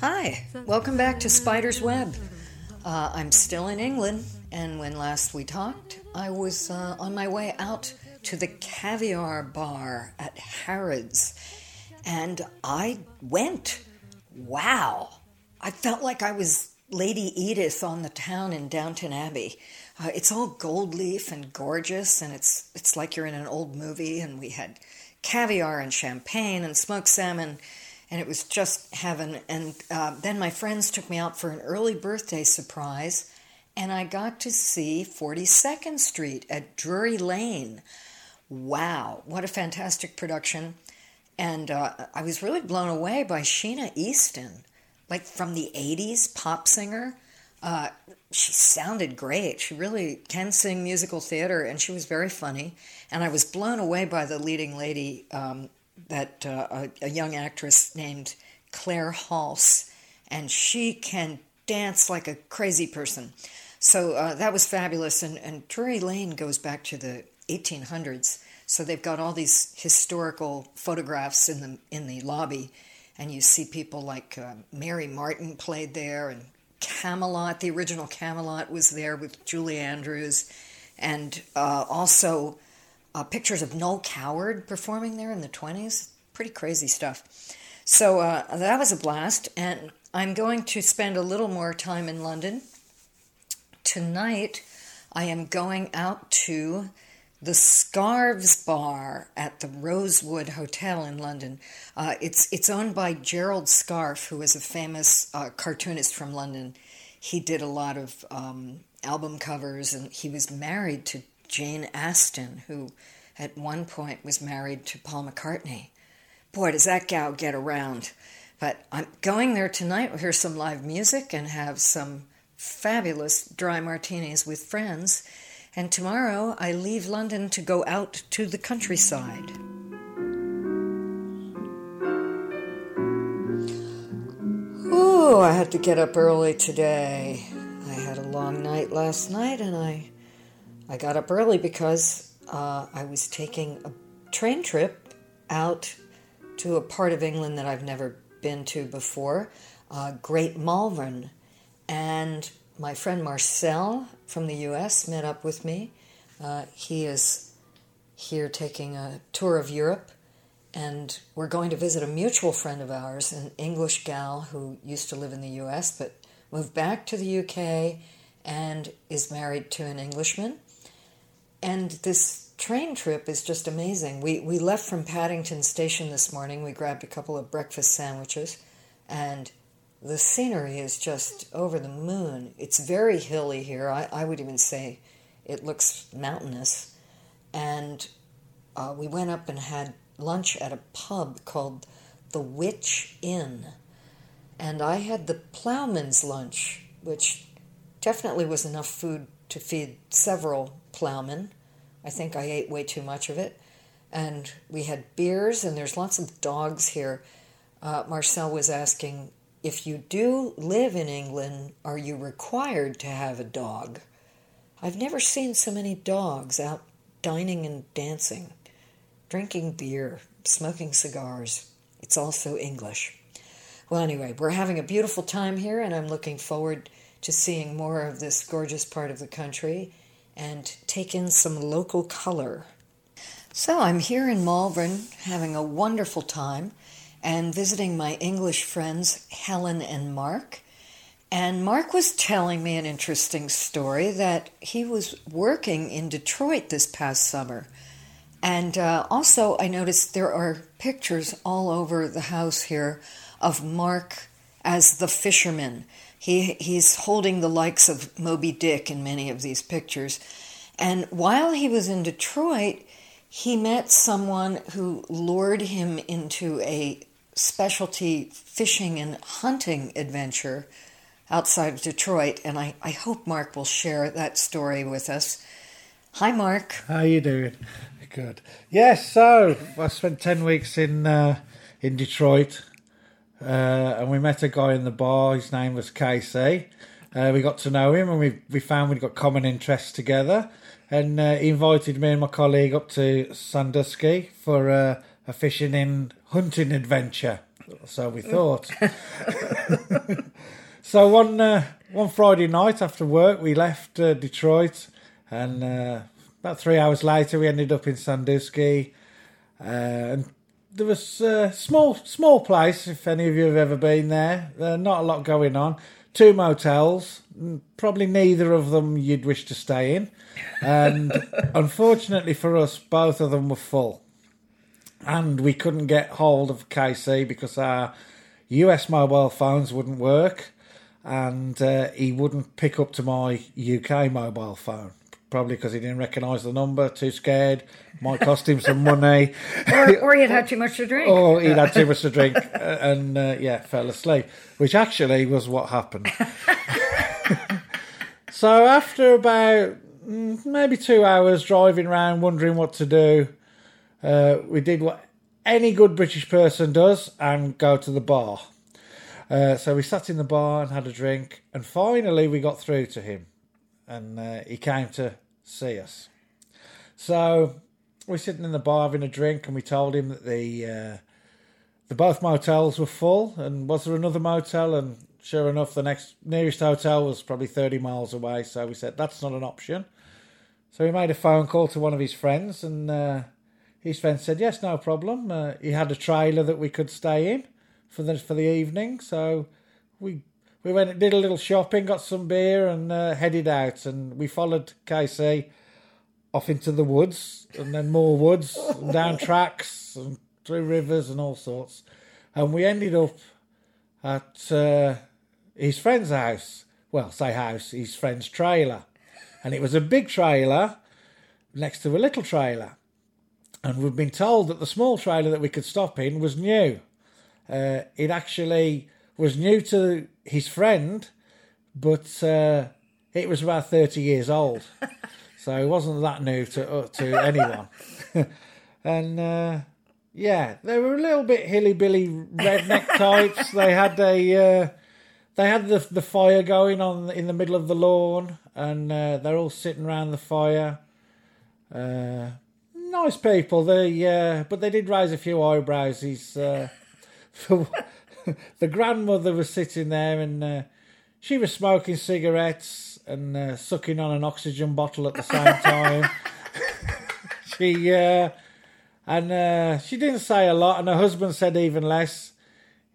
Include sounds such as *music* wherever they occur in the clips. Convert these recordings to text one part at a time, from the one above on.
Hi, welcome back to Spider's Web. Uh, I'm still in England, and when last we talked, I was uh, on my way out to the caviar bar at Harrods, and I went. Wow! I felt like I was Lady Edith on the town in Downton Abbey. Uh, it's all gold leaf and gorgeous, and it's it's like you're in an old movie. And we had caviar and champagne and smoked salmon, and it was just heaven. And uh, then my friends took me out for an early birthday surprise, and I got to see 42nd Street at Drury Lane. Wow, what a fantastic production! And uh, I was really blown away by Sheena Easton, like from the 80s pop singer. Uh, she sounded great. She really can sing musical theater, and she was very funny. And I was blown away by the leading lady, um, that uh, a, a, young actress named Claire Halse, and she can dance like a crazy person. So uh, that was fabulous. And, and Drury Lane goes back to the 1800s, so they've got all these historical photographs in the in the lobby, and you see people like uh, Mary Martin played there, and Camelot, the original Camelot, was there with Julie Andrews, and uh, also uh, pictures of Noel Coward performing there in the 20s. Pretty crazy stuff. So uh, that was a blast, and I'm going to spend a little more time in London. Tonight, I am going out to the Scarfe's Bar at the Rosewood Hotel in London. Uh, it's it's owned by Gerald Scarfe, who is a famous uh, cartoonist from London. He did a lot of um, album covers, and he was married to Jane Aston, who at one point was married to Paul McCartney. Boy, does that gal get around! But I'm going there tonight. We'll hear some live music and have some fabulous dry martinis with friends and tomorrow I leave London to go out to the countryside. Oh, I had to get up early today. I had a long night last night, and I I got up early because uh, I was taking a train trip out to a part of England that I've never been to before, uh, Great Malvern, and my friend Marcel from the US met up with me. Uh, he is here taking a tour of Europe, and we're going to visit a mutual friend of ours, an English gal who used to live in the US but moved back to the UK and is married to an Englishman. And this train trip is just amazing. We, we left from Paddington Station this morning. We grabbed a couple of breakfast sandwiches and the scenery is just over the moon. It's very hilly here. I, I would even say it looks mountainous. And uh, we went up and had lunch at a pub called the Wyche Inn. And I had the plowman's lunch, which definitely was enough food to feed several plowmen. I think I ate way too much of it. And we had beers, and there's lots of dogs here. Uh, Marcel was asking if you do live in England, are you required to have a dog? I've never seen so many dogs out dining and dancing, drinking beer, smoking cigars. It's all so English. Well, anyway, we're having a beautiful time here, and I'm looking forward to seeing more of this gorgeous part of the country and take in some local color. So I'm here in Malvern having a wonderful time and visiting my English friends, Helen and Mark. And Mark was telling me an interesting story that he was working in Detroit this past summer. And uh, also, I noticed there are pictures all over the house here of Mark as the fisherman. He, he's holding the likes of Moby Dick in many of these pictures. And while he was in Detroit, he met someone who lured him into a specialty fishing and hunting adventure outside of Detroit, and I, I hope Mark will share that story with us. Hi, Mark. How you doing? Good. Yes. So I spent ten weeks in uh, in Detroit, uh, and we met a guy in the bar. His name was Casey. Uh, we got to know him, and we we found we'd got common interests together. and uh, he invited me and my colleague up to Sandusky for uh, a fishing and hunting adventure. So we thought. *laughs* so one uh, one Friday night after work, we left uh, Detroit, and uh, about three hours later, we ended up in Sandusky, uh, and there was a small small place. If any of you have ever been there, uh, not a lot going on. Two motels, probably neither of them you'd wish to stay in, and *laughs* unfortunately for us, both of them were full, and we couldn't get hold of Casey because our US mobile phones wouldn't work, and uh, he wouldn't pick up to my UK mobile phone. Probably because he didn't recognise the number, too scared, might cost him some money. *laughs* Or, or he'd had too much to drink. or he'd had too much to drink uh, and uh, yeah, fell asleep, which actually was what happened. *laughs* so after about mm, maybe two hours driving around, wondering what to do, uh, we did what any good British person does and go to the bar. Uh, so we sat in the bar and had a drink, and finally we got through to him, and uh, he came to see us. So we're sitting in the bar having a drink, and we told him that the uh, the both motels were full, and was there another motel? And sure enough, the next nearest hotel was probably thirty miles away. So we said that's not an option. So he made a phone call to one of his friends, and uh, his friend said yes, no problem. Uh, he had a trailer that we could stay in for the for the evening. So we we went and did a little shopping, got some beer, and uh, headed out. And we followed Casey off into the woods, and then more woods, and down *laughs* tracks, and through rivers, and all sorts. And we ended up at uh, his friend's house. Well, say house, his friend's trailer, and it was a big trailer next to a little trailer. And we've been told that the small trailer that we could stop in was new uh, it actually was new to his friend, but uh, it was about 30 years old. *laughs* so it wasn't that new to, uh, to anyone. *laughs* and uh, yeah, they were a little bit hilly billy redneck *laughs* types. They had a. Uh, they had the the fire going on in the middle of the lawn, and uh, they're all sitting around the fire. Nice people, they but they did raise a few eyebrows. He's uh, *laughs* the grandmother was sitting there and uh, she was smoking cigarettes and uh, sucking on an oxygen bottle at the same *laughs* time. she uh, and uh, she didn't say a lot, and her husband said even less.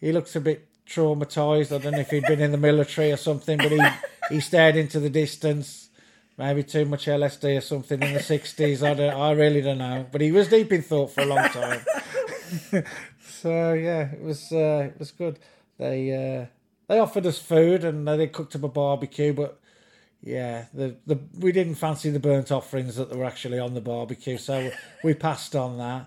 He looks a bit traumatized. I don't know if he'd been in the military or something, but he he stared into the distance. Maybe too much LSD or something in the sixties. I don't. I really don't know. But he was deep in thought for a long time. *laughs* so yeah, it was uh, it was good. They uh, they offered us food and they cooked up a barbecue, but yeah, the the we didn't fancy the burnt offerings that were actually on the barbecue, so we passed on that.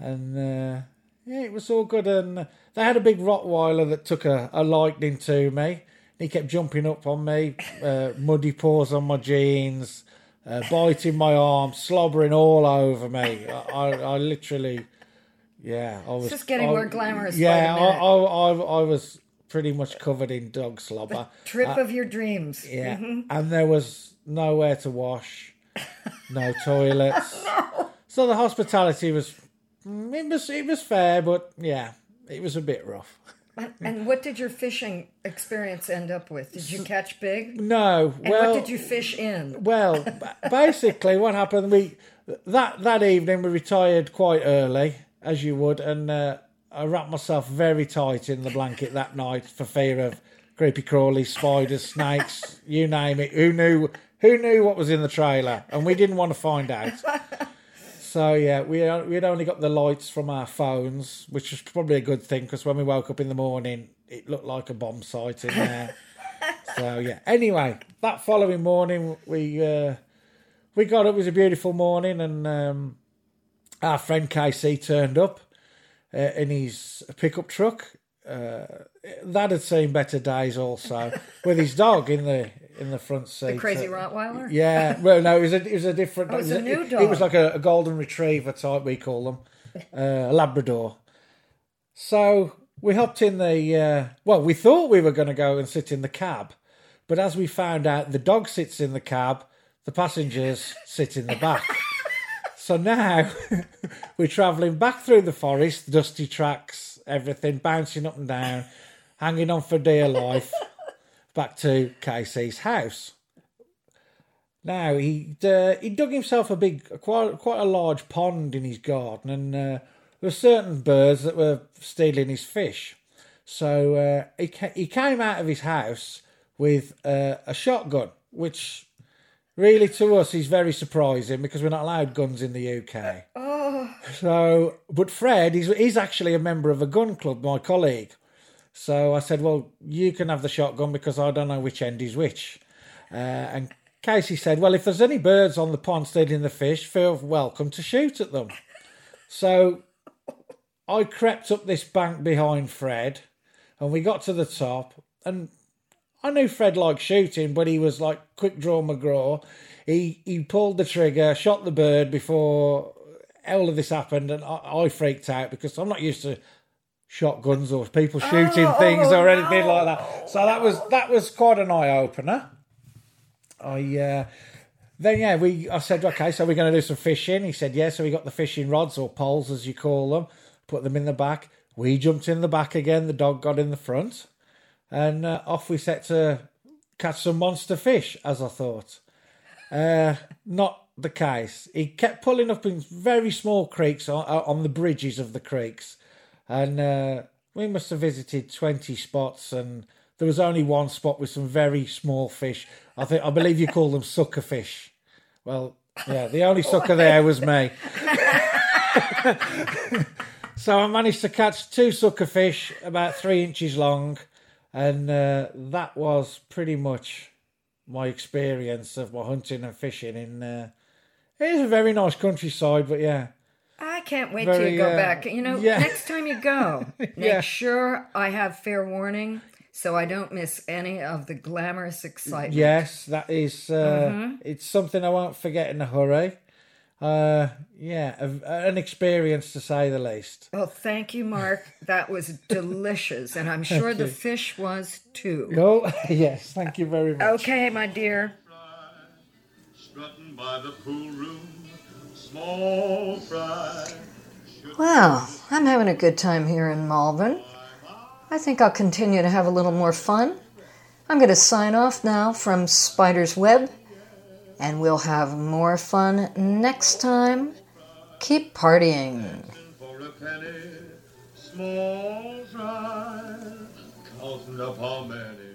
And uh, yeah, it was all good. And they had a big Rottweiler that took a, a liking to me. He kept jumping up on me, uh, muddy paws on my jeans, uh, biting my arm, slobbering all over me. I, I, I literally yeah, I was it's just getting I, more glamorous. Yeah, I, I, I, I, was pretty much covered in dog slobber. The trip uh, of your dreams. Yeah, mm-hmm. and there was nowhere to wash, no toilets. *laughs* no. So the hospitality was it was it was fair, but yeah, it was a bit rough. And what did your fishing experience end up with? Did you catch big? No. And well, what did you fish in? Well, basically, what happened? We that that evening we retired quite early as you would, and uh, I wrapped myself very tight in the blanket that night for fear of creepy crawlies, spiders, snakes, you name it. Who knew? Who knew what was in the trailer? And we didn't want to find out. So yeah, we we had only got the lights from our phones, which was probably a good thing because when we woke up in the morning, it looked like a bomb site in there. *laughs* so yeah. Anyway, that following morning, we uh, we got up. It was a beautiful morning, and um, our friend Casey turned up uh, in his pickup truck. Uh, that had seen better days also *laughs* with his dog in the in the front seat. The crazy Rottweiler. Yeah, well, no, it was a it was a different. Oh, it was a new it, dog. It was like a, a golden retriever type. We call them uh, a Labrador. So we hopped in the. Uh, well, we thought we were going to go and sit in the cab, but as we found out, the dog sits in the cab, the The passengers sit in the back. *laughs* So now *laughs* we're travelling back through the forest, dusty tracks, everything, bouncing up and down, hanging on for dear life, *laughs* back to Casey's house. Now he uh, he dug himself a big, quite quite a large pond in his garden, and uh, there were certain birds that were stealing his fish. So uh, he ca- he came out of his house with uh, a shotgun, which really to us he's very surprising because we're not allowed guns in the UK. Oh, So, but Fred, he's, he's actually a member of a gun club, my colleague. So I said, well, you can have the shotgun because I don't know which end is which. Uh, and Casey said, well, if there's any birds on the pond stealing the fish, feel welcome to shoot at them. So I crept up this bank behind Fred and we got to the top and I knew Fred liked shooting, but he was like quick draw McGraw. He he pulled the trigger, shot the bird before all of this happened, and I, I freaked out because I'm not used to shotguns or people shooting Oh, things oh, or anything no. like that. So that was that was quite an eye opener. I uh, then yeah we I said okay, so we're going to do some fishing. He said yeah, so we got the fishing rods or poles as you call them, put them in the back. We jumped in the back again. The dog got in the front and uh, off we set to catch some monster fish, as I thought. Uh, not the case. He kept pulling up in very small creeks on, on the bridges of the creeks, and uh, we must have visited twenty spots, and there was only one spot with some very small fish. I think I believe you call them sucker fish. Well, yeah, the only sucker there was me. *laughs* so I managed to catch two sucker fish about three inches long, and uh, that was pretty much my experience of my hunting and fishing in. Uh, it is a very nice countryside, but yeah, I can't wait Very, till you go uh, back. You know, yeah. next time you go, *laughs* make Yeah. sure I have fair warning so I don't miss any of the glamorous excitement. yes, that is. Uh, Mm-hmm. It's something I won't forget in a hurry. Uh, yeah, a, an experience to say the least. Well, thank you, Mark. That was delicious, and I'm sure the fish was too. Oh, *laughs* yes, thank you very much. Okay, my dear. Strutting by the pool room, small fry. Well, I'm having a good time here in Malvern. I think I'll continue to have a little more fun. I'm going to sign off now from Spider's Web, and we'll have more fun next time. Keep partying. Penny, small many